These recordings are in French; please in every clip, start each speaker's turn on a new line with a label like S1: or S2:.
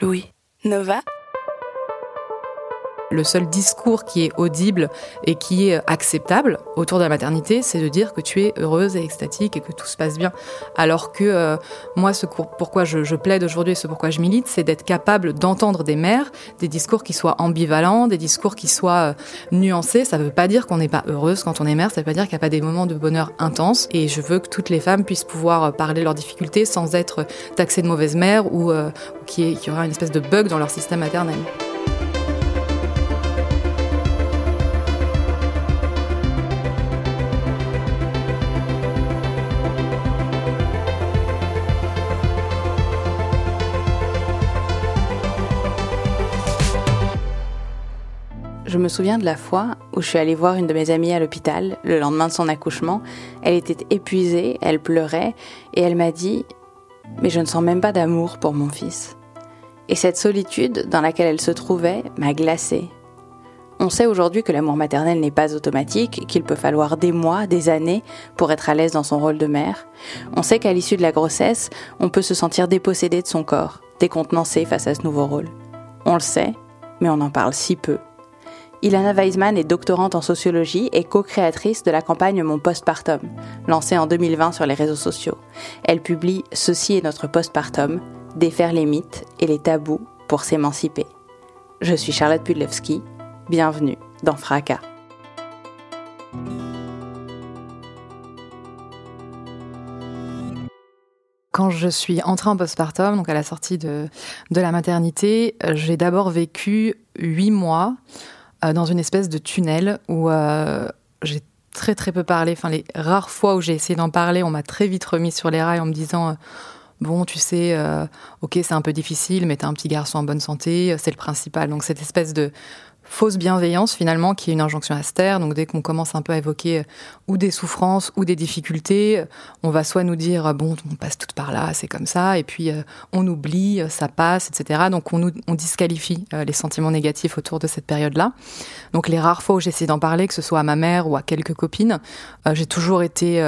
S1: Louis. Nova
S2: Le seul discours qui est audible et qui est acceptable autour de la maternité, c'est de dire que tu es heureuse et extatique et que tout se passe bien. Alors que euh, moi, ce pour- pourquoi je, plaide aujourd'hui et ce pourquoi je milite, c'est d'être capable d'entendre des mères, des discours qui soient ambivalents, des discours qui soient euh, nuancés. Ça ne veut pas dire qu'on n'est pas heureuse quand on est mère, ça ne veut pas dire qu'il n'y a pas des moments de bonheur intenses. Et je veux que toutes les femmes puissent pouvoir euh, parler de leurs difficultés sans être taxées de mauvaise mère ou, qu'il y, y aura une espèce de bug dans leur système maternel.
S1: Je me souviens de la fois où je suis allée voir une de mes amies à l'hôpital le lendemain de son accouchement. Elle était épuisée, elle pleurait et elle m'a dit Mais je ne sens même pas d'amour pour mon fils. Et cette solitude dans laquelle elle se trouvait m'a glacée. On sait aujourd'hui que l'amour maternel n'est pas automatique, qu'il peut falloir des mois, des années pour être à l'aise dans son rôle de mère. On sait qu'à l'issue de la grossesse, on peut se sentir dépossédé de son corps, décontenancé face à ce nouveau rôle. On le sait, mais on en parle si peu. Ilana Weisman est doctorante en sociologie et co-créatrice de la campagne Mon Postpartum, lancée en 2020 sur les réseaux sociaux. Elle publie Ceci est notre postpartum, défaire les mythes et les tabous pour s'émanciper. Je suis Charlotte Pudlewski, bienvenue dans Fracas.
S2: Quand je suis entrée en postpartum, donc à la sortie de, de la maternité, j'ai d'abord vécu huit mois dans une espèce de tunnel où euh, j'ai très très peu parlé. Enfin, les rares fois où j'ai essayé d'en parler, on m'a très vite remis sur les rails en me disant euh, Bon, tu sais, euh, ok, c'est un peu difficile, mais t'as un petit garçon en bonne santé, euh, c'est le principal. Donc, cette espèce de fausse bienveillance, finalement, qui est une injonction à taire. Donc, dès qu'on commence un peu à évoquer euh, ou des souffrances ou des difficultés, euh, on va soit nous dire Bon, on passe tout par là, c'est comme ça, et puis euh, on oublie, ça passe, etc. Donc, on, nous, on disqualifie les sentiments négatifs autour de cette période-là. Donc, les rares fois où j'ai essayé d'en parler, que ce soit à ma mère ou à quelques copines, j'ai toujours été.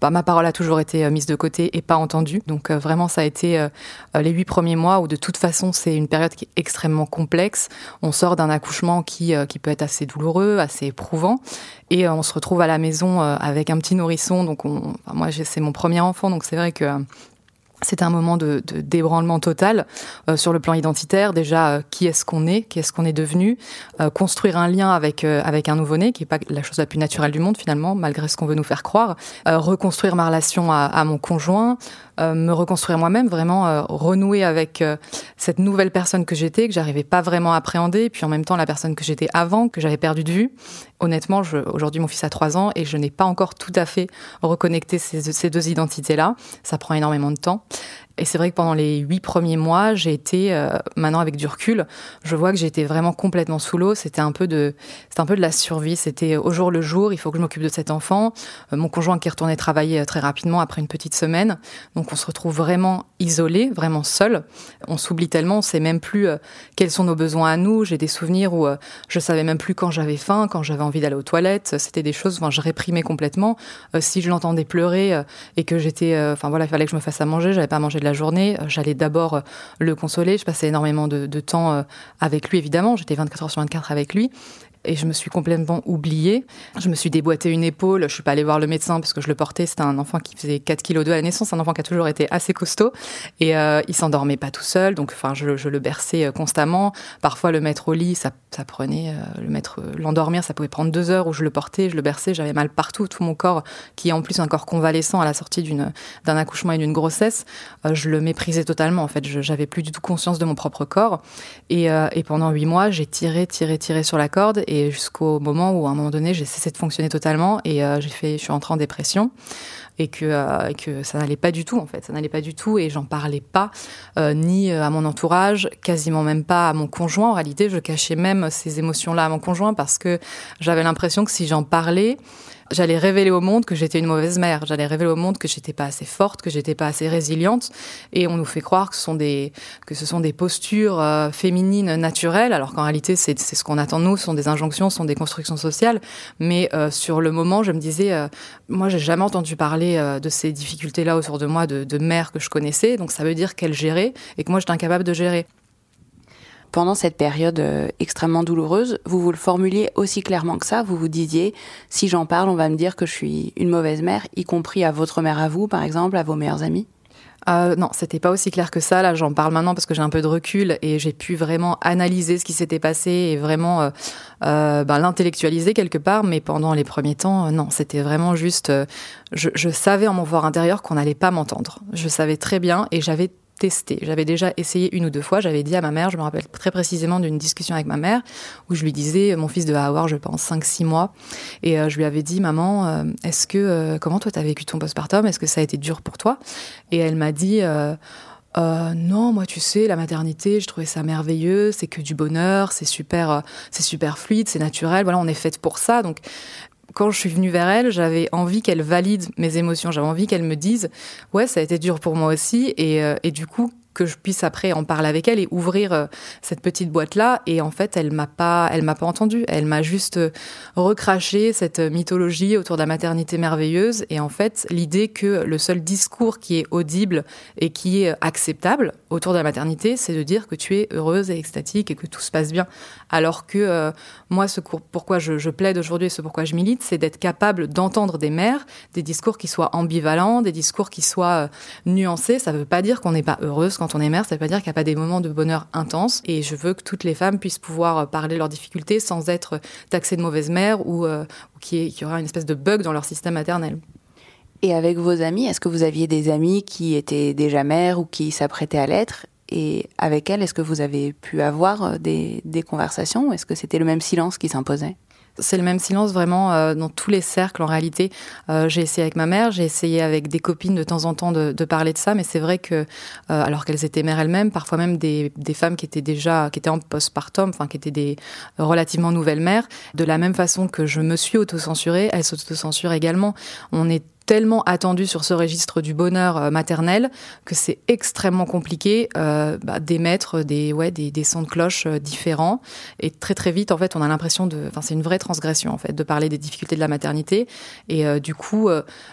S2: bah, ma parole a toujours été mise de côté et pas entendue. Donc, vraiment, ça a été les huit premiers mois où, de toute façon, c'est une période qui est extrêmement complexe. On sort d'un accouchement qui, euh, qui peut être assez douloureux, assez éprouvant. Et euh, on se retrouve à la maison euh, avec un petit nourrisson. Donc, moi, c'est mon premier enfant. Donc, c'est vrai que. c'était un moment de, de débranlement total sur le plan identitaire. Déjà, qui est-ce qu'on est, qui est-ce qu'on est devenu, construire un lien avec avec un nouveau-né, qui est pas la chose la plus naturelle du monde finalement, malgré ce qu'on veut nous faire croire. Reconstruire ma relation à, mon conjoint, me reconstruire moi-même, vraiment euh, renouer avec euh, cette nouvelle personne que j'étais, que j'arrivais pas vraiment à appréhender, puis en même temps la personne que j'étais avant, que j'avais perdu de vue. Honnêtement, aujourd'hui mon fils a trois ans et je n'ai pas encore tout à fait reconnecté ces, ces deux identités-là. Ça prend énormément de temps. Et c'est vrai que pendant les huit premiers mois, j'ai été, euh, maintenant avec du recul, je vois que été vraiment complètement sous l'eau. C'était un peu de, un peu de la survie. C'était au jour le jour. Il faut que je m'occupe de cet enfant. Euh, mon conjoint qui retourné travailler euh, très rapidement après une petite semaine. Donc on se retrouve vraiment isolé, vraiment seul. On s'oublie tellement. On sait même plus quels sont nos besoins à nous. J'ai des souvenirs où je savais même plus quand j'avais faim, quand j'avais envie d'aller aux toilettes. C'était des choses. Enfin, je réprimais complètement. Si je l'entendais pleurer et que j'étais, enfin voilà, il fallait que je me fasse à manger. J'avais pas mangé la journée. Euh, J'allais d'abord euh, le consoler. Je passais énormément de, de temps euh, avec lui, évidemment. J'étais 24 heures sur 24 avec lui. Et je me suis complètement oubliée. Je me suis déboîté une épaule. Je suis pas allée voir le médecin parce que je le portais. C'était un enfant qui faisait 4 kg à la naissance, un enfant qui a toujours été assez costaud. Et euh, il s'endormait pas tout seul. Donc, enfin, je, le berçais euh, constamment. Parfois, le mettre au lit, ça, prenait, euh, le mettre, euh, l'endormir, ça pouvait prendre deux heures où je le portais, je le berçais. J'avais mal partout, tout mon corps, qui est en plus un corps convalescent à la sortie d'une, d'un accouchement et d'une grossesse. Je le méprisais totalement. En fait, je, j'avais plus du tout conscience de mon propre corps. Et, pendant huit mois, j'ai tiré, tiré, tiré sur la corde. Jusqu'au moment où à un moment donné j'ai cessé de fonctionner totalement et j'ai fait, je suis entrée en dépression et que, euh, que ça n'allait pas du tout en fait, ça n'allait pas du tout et j'en parlais pas euh, ni à mon entourage, quasiment même pas à mon conjoint. En réalité, je cachais même ces émotions-là à mon conjoint parce que j'avais l'impression que si j'en parlais, j'allais révéler au monde que j'étais une mauvaise mère. J'allais révéler au monde que j'étais pas assez forte, que j'étais pas assez résiliente. Et on nous fait croire que ce sont des, que ce sont des postures euh, féminines naturelles, alors qu'en réalité, c'est ce qu'on attend de nous, ce sont des injonctions, ce sont des constructions sociales. Mais euh, sur le moment, je me disais, euh, moi, j'ai jamais entendu parler de ces difficultés-là autour de moi, de, de mères que je connaissais. Donc ça veut dire qu'elles géraient et que moi, j'étais incapable de gérer
S1: pendant cette période euh, extrêmement douloureuse, vous vous le formuliez aussi clairement que ça. Vous vous disiez, si j'en parle, on va me dire que je suis une mauvaise mère, y compris à votre mère à vous, par exemple, à vos meilleurs amis.
S2: Euh, non, c'était pas aussi clair que ça. Là, j'en parle maintenant parce que j'ai un peu de recul et j'ai pu vraiment analyser ce qui s'était passé et vraiment euh, euh ben, l'intellectualiser quelque part. Mais pendant les premiers temps, non, c'était vraiment juste. Je, je, savais en mon voir intérieur qu'on n'allait pas m'entendre. Je savais très bien et j'avais J'avais déjà essayé une ou deux fois. J'avais dit à ma mère, je me rappelle très précisément d'une discussion avec ma mère, où je lui disais, mon fils devait avoir, je pense, 5-6 mois, et euh, je lui avais dit, maman, euh, est-ce que, euh, comment toi t'as vécu ton postpartum? Est-ce que ça a été dur pour toi? Et elle m'a dit, non, moi, tu sais, la maternité, je trouvais ça merveilleux, c'est que du bonheur, c'est super, c'est super fluide, c'est naturel. Voilà, on est faite pour ça. Donc, quand je suis venue vers elle, j'avais envie qu'elle valide mes émotions. J'avais envie qu'elle me dise, ouais, ça a été dur pour moi aussi. Et, euh, et du coup, que je puisse après en parler avec elle et ouvrir euh, cette petite boîte là et en fait elle m'a pas elle m'a pas entendu elle m'a juste euh, recraché cette mythologie autour de la maternité merveilleuse. Et en fait l'idée que le seul discours qui est audible et qui est acceptable autour de la maternité c'est de dire que tu es heureuse et extatique et que tout se passe bien. Alors que euh, moi ce pourquoi je, je plaide aujourd'hui et ce pourquoi je milite c'est d'être capable d'entendre des mères des discours qui soient ambivalents des discours qui soient nuancés. Ça veut pas dire qu'on n'est pas heureuse quand on est mère, ça veut pas dire qu'il n'y a pas des moments de bonheur intenses. Et je veux que toutes les femmes puissent pouvoir parler leurs difficultés sans être taxées de mauvaise mère ou, euh, qu'il y, aura une espèce de bug dans leur système maternel.
S1: Et avec vos amis, est-ce que vous aviez des amis qui étaient déjà mères ou qui s'apprêtaient à l'être? Et avec elles, est-ce que vous avez pu avoir euh, des, des conversations Est-ce que c'était le même silence qui s'imposait?
S2: C'est le même silence vraiment euh, dans tous les cercles en réalité. Euh, j'ai essayé avec ma mère, j'ai essayé avec des copines de temps en temps de, de parler de ça, mais c'est vrai que euh, alors qu'elles étaient mères elles-mêmes, parfois même des, des, femmes qui étaient déjà qui étaient en postpartum, enfin qui étaient des relativement nouvelles mères, de la même façon que je me suis autocensurée, elles s'autocensurent également. On est tellement attendu sur ce registre du bonheur euh, maternel que c'est extrêmement compliqué euh, bah, d'émettre des, ouais, des, des sons de cloche euh, différents. Et très très vite, en fait, on a l'impression de... Enfin, c'est une vraie transgression, en fait, de parler des difficultés de la maternité. Et du coup,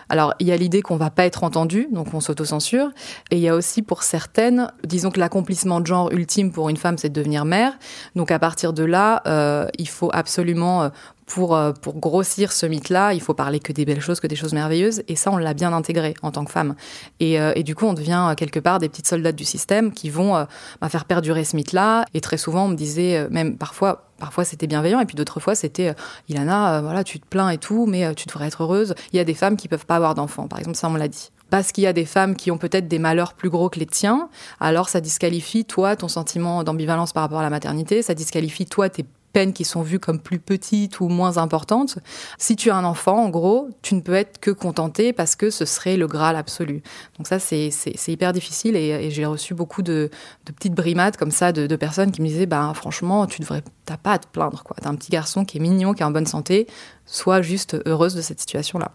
S2: alors, il y a l'idée qu'on va pas être entendu, donc on s'autocensure. Et il y a aussi pour certaines, disons que l'accomplissement de genre ultime pour une femme, c'est de devenir mère. Donc à partir de là, il faut absolument pour, euh, pour grossir ce mythe-là, il faut parler que des belles choses, que des choses merveilleuses. Et ça, on l'a bien intégré en tant que femme. Et, euh, du coup, on devient euh, quelque part des petites soldates du système qui vont bah, faire perdurer ce mythe-là. Et très souvent, on me disait, même parfois, parfois c'était bienveillant et puis d'autres fois c'était Ilana voilà tu te plains et tout mais tu devrais être heureuse il y a des femmes qui peuvent pas avoir d'enfants par exemple ça on l'a dit parce qu'il y a des femmes qui ont peut-être des malheurs plus gros que les tiens alors ça disqualifie toi ton sentiment d'ambivalence par rapport à la maternité ça disqualifie toi tes peines qui sont vues comme plus petites ou moins importantes. Si tu as un enfant, en gros, tu ne peux être que contenté parce que ce serait le Graal absolu. Donc ça, c'est hyper difficile et, j'ai reçu beaucoup de, petites brimades comme ça de, personnes qui me disaient, bah, franchement, tu devrais, pas à te plaindre, quoi. T'as un petit garçon qui est mignon, qui est en bonne santé, sois juste heureuse de cette situation-là.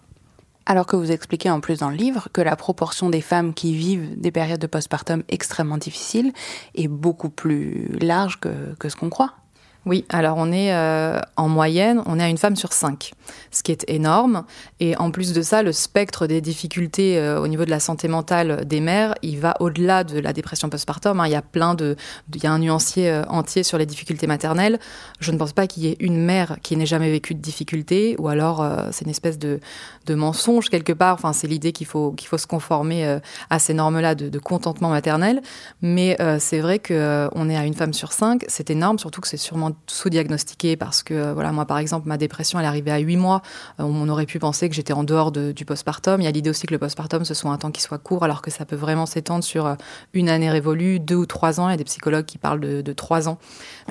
S1: Alors que vous expliquez en plus dans le livre que la proportion des femmes qui vivent des périodes de postpartum extrêmement difficiles est beaucoup plus large que ce qu'on croit.
S2: Oui, alors on est euh, en moyenne, on est à une femme sur cinq, ce qui est énorme. Et en plus de ça, le spectre des difficultés euh, au niveau de la santé mentale des mères, il va au-delà de la dépression postpartum. Hein. Il y a plein de, il y a un nuancier euh, entier sur les difficultés maternelles. Je ne pense pas qu'il y ait une mère qui n'ait jamais vécu de difficultés, ou alors c'est une espèce de, mensonge quelque part. Enfin, c'est l'idée qu'il faut faut se conformer à ces normes-là de, contentement maternel. Mais c'est vrai que on est à une femme sur cinq. C'est énorme, surtout que c'est sûrement sous-diagnostiqué parce que, voilà, moi, par exemple, ma dépression, elle est arrivée à 8 mois. on aurait pu penser que j'étais en dehors du postpartum. Il y a l'idée aussi que le postpartum, ce soit un temps qui soit court, alors que ça peut vraiment s'étendre sur une année révolue, deux ou trois ans. Il y a des psychologues qui parlent de, trois ans.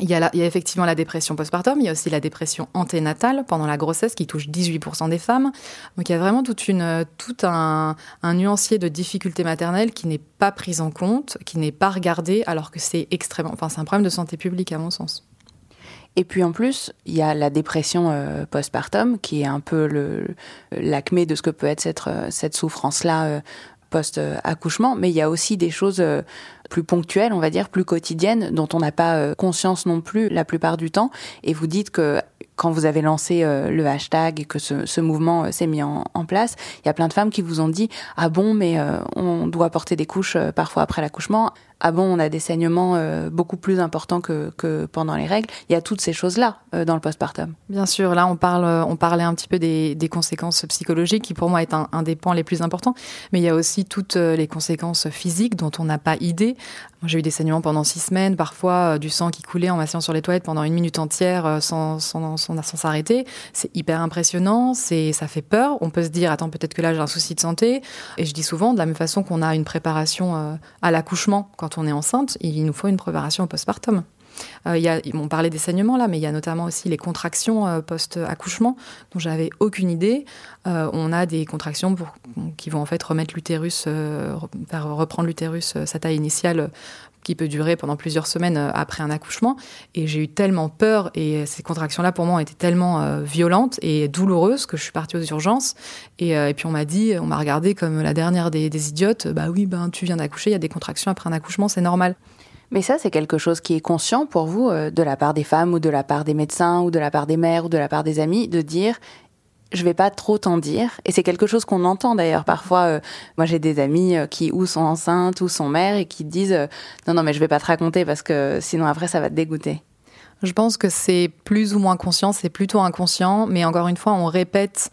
S2: Il y, a il y a effectivement la dépression postpartum. Il y a aussi la dépression anténatale pendant la grossesse qui touche 18% des femmes. Donc, il y a vraiment toute une, tout un, un nuancier de difficultés maternelles qui n'est pas prise en compte, qui n'est pas regardé, alors que c'est extrêmement. Enfin, c'est un problème de santé publique, à mon sens.
S1: Et puis en plus, il y a la dépression euh, postpartum, qui est un peu l'acmé de ce que peut être cette, euh, cette souffrance-là euh, post-accouchement. Mais il y a aussi des choses plus ponctuelles, on va dire, plus quotidiennes, dont on n'a pas conscience non plus la plupart du temps. Et vous dites que quand vous avez lancé euh, le hashtag et que ce, ce mouvement euh, s'est mis en, place, il y a plein de femmes qui vous ont dit ah bon mais euh, on doit porter des couches parfois après l'accouchement ah bon, on a des saignements euh, beaucoup plus importants que, pendant les règles. Il y a toutes ces choses-là euh, dans le postpartum.
S2: Bien sûr, là on parle, euh, on parlait un petit peu des, conséquences psychologiques, qui pour moi est un, des points les plus importants. Mais il y a aussi toutes les conséquences physiques dont on n'a pas idée. J'ai eu des saignements pendant six semaines, parfois du sang qui coulait en m'asseyant sur les toilettes pendant une minute entière sans sans, sans, s'arrêter. C'est hyper impressionnant, ça fait peur. On peut se dire attends peut-être que là j'ai un souci de santé. Et je dis souvent de la même façon qu'on a une préparation à l'accouchement on est enceinte, il nous faut une préparation au postpartum. Euh, y a, ils m'ont parlé des saignements là, mais il y a notamment aussi les contractions euh, post-accouchement dont j'avais aucune idée. Euh, on a des contractions qui vont en fait remettre l'utérus, euh, faire reprendre l'utérus sa taille initiale qui peut durer pendant plusieurs semaines euh, après un accouchement. Et j'ai eu tellement peur et ces contractions-là pour moi étaient tellement euh, violentes et douloureuses que je suis partie aux urgences. Et, euh, puis on m'a dit, on m'a regardé comme la dernière des, idiotes. Bah oui, ben tu viens d'accoucher, il y a des contractions après un accouchement, c'est normal.
S1: Mais ça, c'est quelque chose qui est conscient pour vous, de la part des femmes ou de la part des médecins ou de la part des mères ou de la part des amis, de dire je vais pas trop t'en dire. Et c'est quelque chose qu'on entend d'ailleurs parfois. Euh, moi, j'ai des amis euh, qui ou sont enceintes ou sont mères et qui disent euh, non, non, mais je vais pas te raconter parce que sinon après ça va te dégoûter.
S2: Je pense que c'est plus ou moins conscient, c'est plutôt inconscient, mais encore une fois, on répète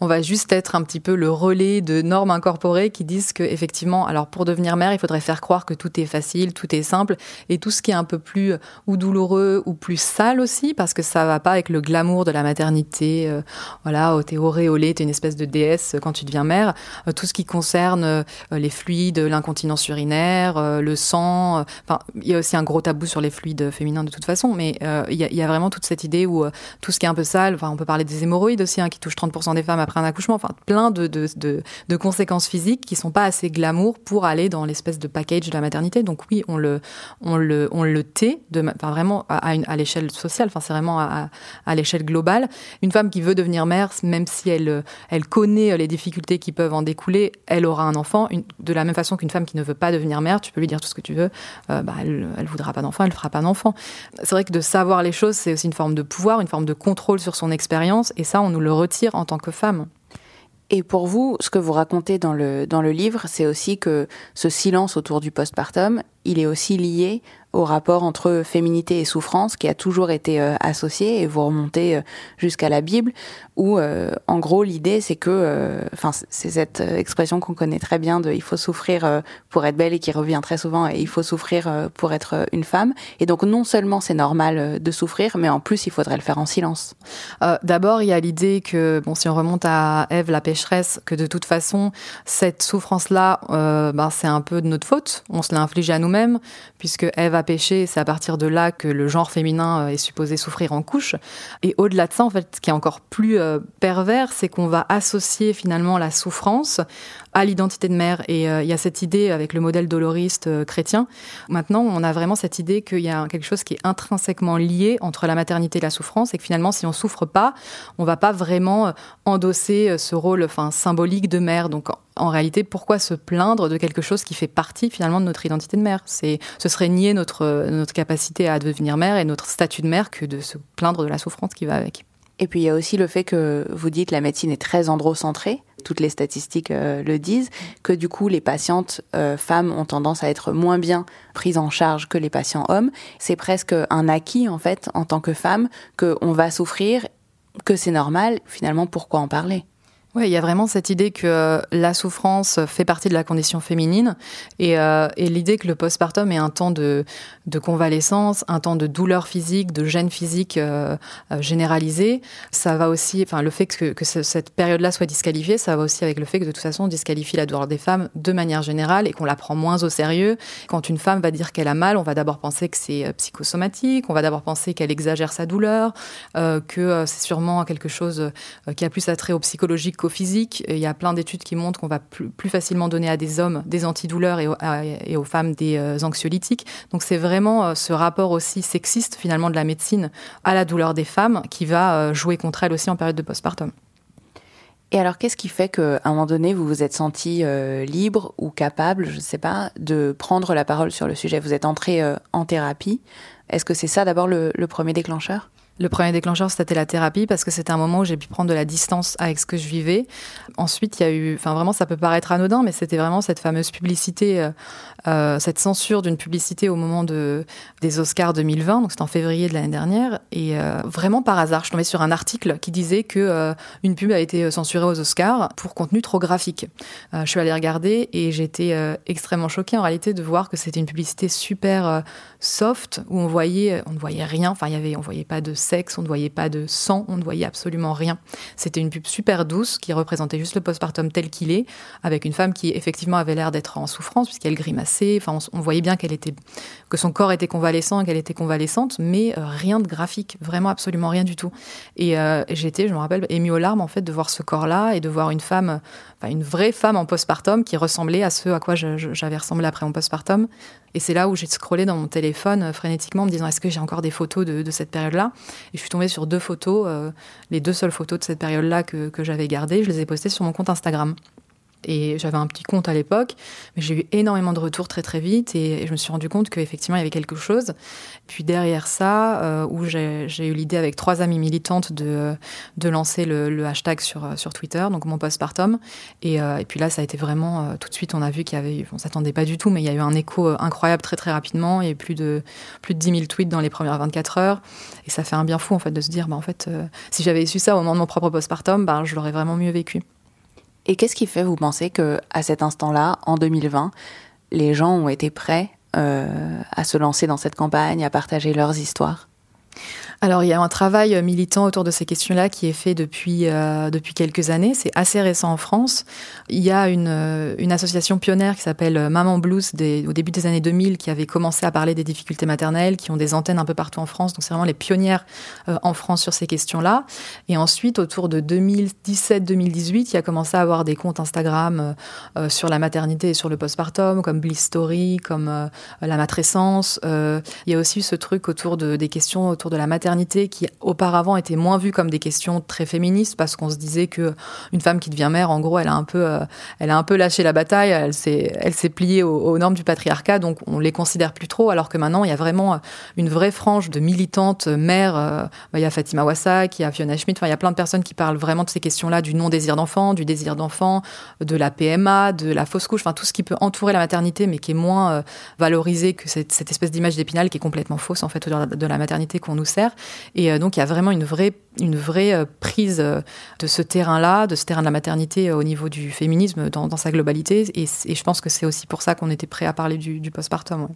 S2: on va juste être un petit peu le relais de normes incorporées qui disent que effectivement, alors pour devenir mère, il faudrait faire croire que tout est facile, tout est simple, et tout ce qui est un peu plus euh, ou douloureux ou plus sale aussi, parce que ça va pas avec le glamour de la maternité. Euh, voilà, oh, t'es auréolée, t'es une espèce de déesse quand tu deviens mère. Euh, tout ce qui concerne euh, les fluides, l'incontinence urinaire, euh, le sang. euh, Enfin, il y a aussi un gros tabou sur les fluides féminins de toute façon, mais euh, il y, y a vraiment toute cette idée où euh, tout ce qui est un peu sale. Enfin, on peut parler des hémorroïdes aussi, hein, qui touchent 30% des femmes après un accouchement. Enfin, plein de, de, de, conséquences physiques qui sont pas assez glamour pour aller dans l'espèce de package de la maternité. Donc oui, on le, on le, on le tait, de, enfin vraiment à, à, l'échelle sociale. Enfin, c'est vraiment à, à, l'échelle globale. Une femme qui veut devenir mère, même si elle, elle connaît les difficultés qui peuvent en découler, elle aura un enfant. De la même façon qu'une femme qui ne veut pas devenir mère, tu peux lui dire tout ce que tu veux, euh, bah, elle, elle voudra pas d'enfant, elle fera pas d'enfant. C'est vrai que de savoir les choses, c'est aussi une forme de pouvoir, une forme de contrôle sur son expérience, et ça, on nous le retire en tant que femme.
S1: Et pour vous, ce que vous racontez dans le, dans livre, c'est aussi que ce silence autour du postpartum, il est aussi lié au rapport entre féminité et souffrance qui a toujours été euh, associé, et vous remontez euh, jusqu'à la Bible, où euh, en gros l'idée c'est que, enfin c'est cette expression qu'on connaît très bien de il faut souffrir pour être belle et qui revient très souvent, et il faut souffrir pour être une femme. Et donc non seulement c'est normal de souffrir, mais en plus il faudrait le faire en silence.
S2: D'abord, il y a l'idée que, bon, si on remonte à Ève la pécheresse, que de toute façon, cette souffrance-là, euh, ben, c'est un peu de notre faute. On se l'a infligée à nous-mêmes, puisque Ève a c'est à partir de là que le genre féminin euh, est supposé souffrir en couche. Et au-delà de ça, en fait, ce qui est encore plus euh, pervers, c'est qu'on va associer finalement la souffrance à l'identité de mère. Et euh, il y a cette idée avec le modèle doloriste euh, chrétien. Maintenant, on a vraiment cette idée qu'il y a quelque chose qui est intrinsèquement lié entre la maternité et la souffrance, et que finalement, si on souffre pas, on va pas vraiment euh, endosser ce rôle, enfin symbolique de mère. Donc en, réalité, pourquoi se plaindre de quelque chose qui fait partie finalement de notre identité de mère? C'est, ce serait nier notre notre capacité à devenir mère et notre statut de mère que de se plaindre de la souffrance qui va avec.
S1: Et puis il y a aussi le fait que vous dites la médecine est très androcentrée, toutes les statistiques euh, le disent, que du coup les patientes euh, femmes ont tendance à être moins bien prises en charge que les patients hommes. C'est presque un acquis en fait en tant que femme que on va souffrir, que c'est normal. Finalement, pourquoi en parler?
S2: Oui, il y a vraiment cette idée que euh, la souffrance fait partie de la condition féminine et, euh, l'idée que le postpartum est un temps de, convalescence, un temps de douleur physique, de gêne physique euh, euh généralisée. Ça va aussi, enfin, le fait que, cette période-là soit disqualifiée, ça va aussi avec le fait que de toute façon, on disqualifie la douleur des femmes de manière générale et qu'on la prend moins au sérieux. Quand une femme va dire qu'elle a mal, on va d'abord penser que c'est psychosomatique, on va d'abord penser qu'elle exagère sa douleur, que c'est sûrement quelque chose qui a plus attrait au psychologique physique. il y a plein d'études qui montrent qu'on va plus, facilement donner à des hommes des antidouleurs et, et aux femmes des euh, anxiolytiques. Donc c'est vraiment euh, ce rapport aussi sexiste finalement de la médecine à la douleur des femmes qui va euh, jouer contre elles aussi en période de postpartum.
S1: Et alors, qu'est-ce qui fait qu'à un moment donné, vous vous êtes senti libre ou capable, je ne sais pas, de prendre la parole sur le sujet? Vous êtes entré en thérapie. Est-ce que c'est ça d'abord le, premier déclencheur?
S2: Le premier déclencheur, c'était la thérapie parce que c'était un moment où j'ai pu prendre de la distance avec ce que je vivais. Ensuite, il y a eu, enfin vraiment, ça peut paraître anodin, mais c'était vraiment cette fameuse publicité, euh, cette censure d'une publicité au moment de, des Oscars 2020, donc c'était en février de l'année dernière. Et euh, vraiment par hasard, je tombais sur un article qui disait que euh, une pub a été censurée aux Oscars pour contenu trop graphique. je suis allée regarder et j'étais extrêmement choquée en réalité de voir que c'était une publicité super soft où on ne voyait rien. Enfin, il y avait, on voyait pas de sexe, on ne voyait pas de sang, on ne voyait absolument rien. C'était une pub super douce qui représentait juste le postpartum tel qu'il est, avec une femme qui effectivement avait l'air d'être en souffrance puisqu'elle grimaçait. On, voyait bien qu'elle était, que son corps était convalescent et qu'elle était convalescente, mais euh, rien de graphique, vraiment absolument rien du tout. Et euh, j'étais, je me rappelle, émue aux larmes en fait de voir ce corps-là et de voir une femme, enfin une vraie femme en postpartum qui ressemblait à ce à quoi j'avais ressemblé après mon postpartum. Et c'est là où j'ai scrollé dans mon téléphone euh, frénétiquement en me disant est-ce que j'ai encore des photos de, cette période-là? Et je suis tombée sur deux photos, les deux seules photos de cette période-là que j'avais gardées. Je les ai postées sur mon compte Instagram. Et j'avais un petit compte à l'époque, mais j'ai eu énormément de retours très très vite et, je me suis rendu compte qu'effectivement il y avait quelque chose. Puis derrière ça, euh, où j'ai eu l'idée avec trois amies militantes de, lancer le, hashtag sur, sur Twitter, donc mon postpartum. Et, euh, et puis là, ça a été vraiment, euh, tout de suite, on a vu qu'il y avait, on s'attendait pas du tout, mais il y a eu un écho incroyable très très rapidement. Eu plus de, plus de 10 000 tweets dans les premières 24 heures. Et ça fait un bien fou en fait de se dire, bah, en fait, si j'avais su ça au moment de mon propre postpartum, bah, je l'aurais vraiment mieux vécu.
S1: Et qu'est-ce qui fait, vous pensez, que à cet instant-là, en 2020, les gens ont été prêts euh, à se lancer dans cette campagne, à partager leurs histoires?
S2: Alors, il y a un travail militant autour de ces questions-là qui est fait depuis, euh, depuis quelques années. C'est assez récent en France. Il y a une, euh, association pionnière qui s'appelle Maman Blues au début des années 2000 qui avait commencé à parler des difficultés maternelles, qui ont des antennes un peu partout en France. Donc, c'est vraiment les pionnières euh, en France sur ces questions-là. Et ensuite, autour de 2017-2018, il y a commencé à avoir des comptes Instagram sur la maternité et sur le postpartum, comme Bliss Story, comme la matrescence. il y a aussi ce truc autour de, des questions autour de la maternité qui auparavant étaient moins vues comme des questions très féministes parce qu'on se disait que une femme qui devient mère, en gros, elle a un peu, euh, elle a un peu lâché la bataille, elle s'est, elle s'est pliée aux, normes du patriarcat, donc on les considère plus trop. Alors que maintenant, il y a vraiment une vraie frange de militantes mères. Euh, bah, il y a Fatima Wassak, il y a Fiona Schmidt, enfin il y a plein de personnes qui parlent vraiment de ces questions-là, du non désir d'enfant, du désir d'enfant, de la PMA, de la fausse couche, enfin tout ce qui peut entourer la maternité, mais qui est moins euh, valorisé que cette, cette espèce d'image d'épinal qui est complètement fausse en fait de la maternité qu'on nous sert. Et euh, donc il y a vraiment une vraie, une vraie euh, prise euh, de ce terrain-là, de ce terrain de la maternité au niveau du féminisme dans, sa globalité. Et, je pense que c'est aussi pour ça qu'on était prêt à parler du, du postpartum.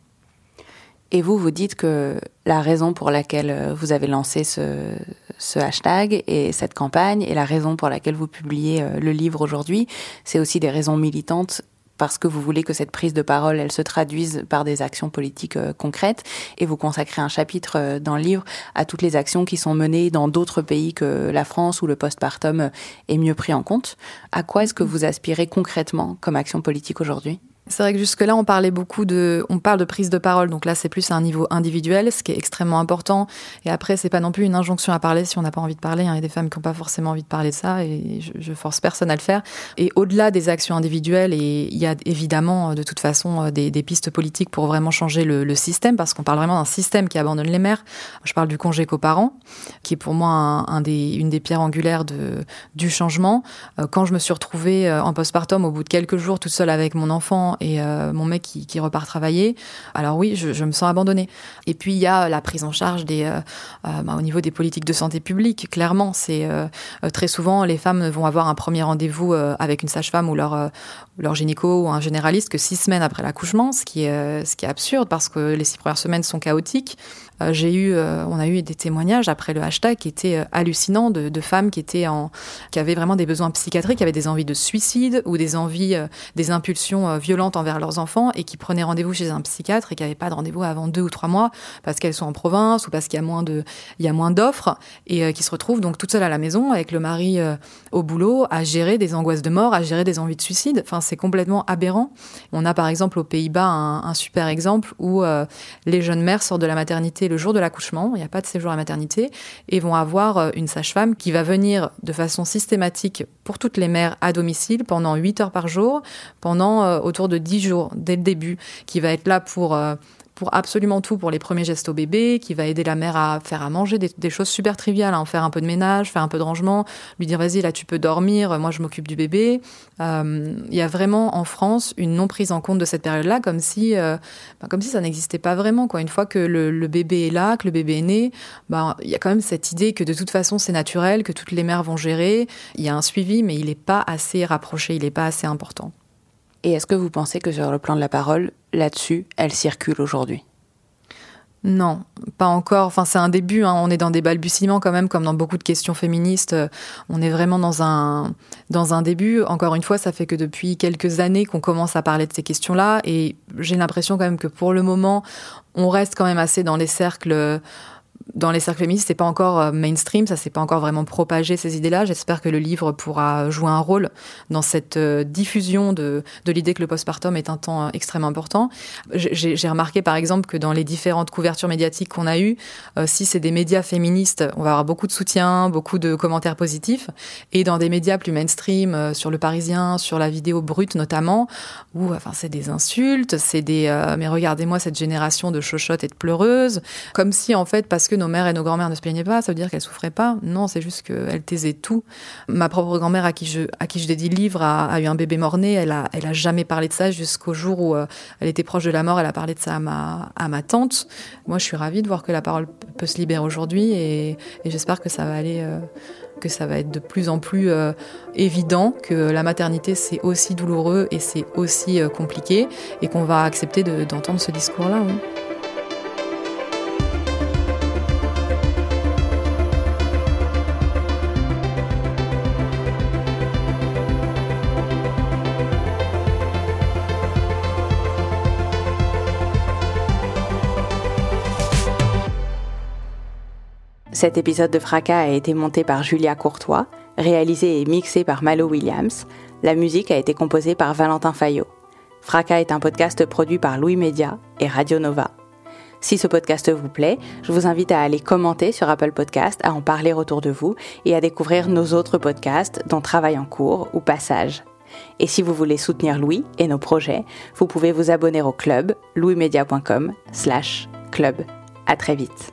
S1: Et vous, vous dites que la raison pour laquelle vous avez lancé ce, hashtag et cette campagne, et la raison pour laquelle vous publiez le livre aujourd'hui, c'est aussi des raisons militantes parce que vous voulez que cette prise de parole, elle se traduise par des actions politiques euh, concrètes. Et vous consacrez un chapitre euh, dans le livre à toutes les actions qui sont menées dans d'autres pays que la France où le postpartum euh, est mieux pris en compte. À quoi est-ce que vous aspirez concrètement comme action politique aujourd'hui?
S2: C'est vrai que jusque-là, on parlait beaucoup de, on parle de prise de parole, donc là, c'est plus à un niveau individuel, ce qui est extrêmement important. Et après, c'est pas non plus une injonction à parler si on n'a pas envie de parler. Hein. Il y a des femmes qui n'ont pas forcément envie de parler de ça, et je, je force personne à le faire. Et au-delà des actions individuelles, et il y a évidemment, de toute façon, euh, des, pistes politiques pour vraiment changer le, système, parce qu'on parle vraiment d'un système qui abandonne les mères. Je parle du congé coparent, qui est pour moi une des pierres angulaires du changement. Euh, quand je me suis retrouvée euh, en postpartum, au bout de quelques jours, toute seule avec mon enfant et mon mec qui, repart travailler. Alors oui, je, me sens abandonnée. Et puis il y a la prise en charge des, bah, au niveau des politiques de santé publique. Clairement, c'est très souvent les femmes vont avoir un premier rendez-vous avec une sage-femme ou leur leur gynéco ou un généraliste que six semaines après l'accouchement, ce qui est absurde parce que les six premières semaines sont chaotiques. Euh, j'ai eu, euh, on a eu des témoignages après le hashtag qui étaient euh, hallucinants de, femmes qui qui avaient vraiment des besoins psychiatriques, qui avaient des envies de suicide ou des envies, des impulsions violentes envers leurs enfants et qui prenaient rendez-vous chez un psychiatre et qui n'avaient pas de rendez-vous avant deux ou trois mois parce qu'elles sont en province ou parce qu'il y a moins de, il y a moins d'offres et qui se retrouvent donc toutes seules à la maison avec le mari au boulot à gérer des angoisses de mort, à gérer des envies de suicide. Enfin, c'est complètement aberrant. On a par exemple aux Pays-Bas un, super exemple où les jeunes mères sortent de la maternité le jour de l'accouchement, il n'y a pas de séjour à maternité, et vont avoir euh, une sage-femme qui va venir de façon systématique pour toutes les mères à domicile pendant 8 heures par jour, pendant euh, autour de 10 jours dès le début, qui va être là pour euh, pour absolument tout pour les premiers gestes au bébé, qui va aider la mère à faire à manger des, choses super triviales, à en faire un peu de ménage, faire un peu de rangement, lui dire vas-y là tu peux dormir, moi je m'occupe du bébé. Euh, il y a vraiment en France une non prise en compte de cette période-là, comme si euh, bah, comme si ça n'existait pas vraiment quoi. Une fois que le, bébé est là, que le bébé est né, bah il y a quand même cette idée que de toute façon c'est naturel, que toutes les mères vont gérer. Il y a un suivi, mais il n'est pas assez rapproché, il n'est pas assez important.
S1: Et est-ce que vous pensez que sur le plan de la parole, là-dessus, elle circule aujourd'hui?
S2: Non, pas encore. Enfin, c'est un début. Hein. On est dans des balbutiements quand même, comme dans beaucoup de questions féministes. On est vraiment dans un dans un début. Encore une fois, ça fait que depuis quelques années qu'on commence à parler de ces questions-là, et j'ai l'impression quand même que pour le moment, on reste quand même assez dans les cercles dans les cercles féministes, c'est pas encore euh, mainstream, ça s'est pas encore vraiment propagé ces idées-là. J'espère que le livre pourra jouer un rôle dans cette euh, diffusion de, de l'idée que le postpartum est un temps euh, extrêmement important. J'ai remarqué par exemple que dans les différentes couvertures médiatiques qu'on a eues, si c'est des médias féministes, on va avoir beaucoup de soutien, beaucoup de commentaires positifs, et dans des médias plus mainstream, sur le Parisien, sur la vidéo brute notamment, où enfin c'est des insultes, c'est des mais regardez-moi cette génération de chochottes et de pleureuses, comme si en fait parce que nos mères et nos grand-mères ne se plaignaient pas, ça veut dire qu'elles souffraient pas. Non, c'est juste qu'elles taisaient tout. Ma propre grand-mère à qui je dédie le livre a, eu un bébé mort-né. Elle a jamais parlé de ça jusqu'au jour où euh, elle était proche de la mort. Elle a parlé de ça à ma tante. Moi, je suis ravie de voir que la parole peut se libérer aujourd'hui et, j'espère que ça va aller. Euh, que ça va être de plus en plus euh, évident que la maternité c'est aussi douloureux et c'est aussi compliqué et qu'on va accepter d'entendre ce discours-là. Oui.
S1: Cet épisode de Fracas a été monté par Julia Courtois, réalisé et mixé par Malo Williams. La musique a été composée par Valentin Fayot. Fracas est un podcast produit par Louis Média et Radio Nova. Si ce podcast vous plaît, je vous invite à aller commenter sur Apple Podcast, à en parler autour de vous et à découvrir nos autres podcasts dont Travail en cours ou Passage. Et si vous voulez soutenir Louis et nos projets, vous pouvez vous abonner au club louismedia.com slash club. À très vite.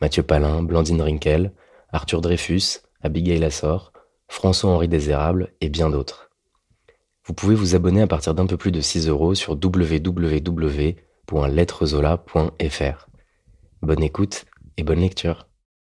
S3: Mathieu Palin, Blandine Rinkel, Arthur Dreyfus, Abigail Assor, François-Henri Désérable et bien d'autres. Vous pouvez vous abonner à partir d'un peu plus de 6 euros sur www.lettrezola.fr. Bonne écoute et bonne lecture.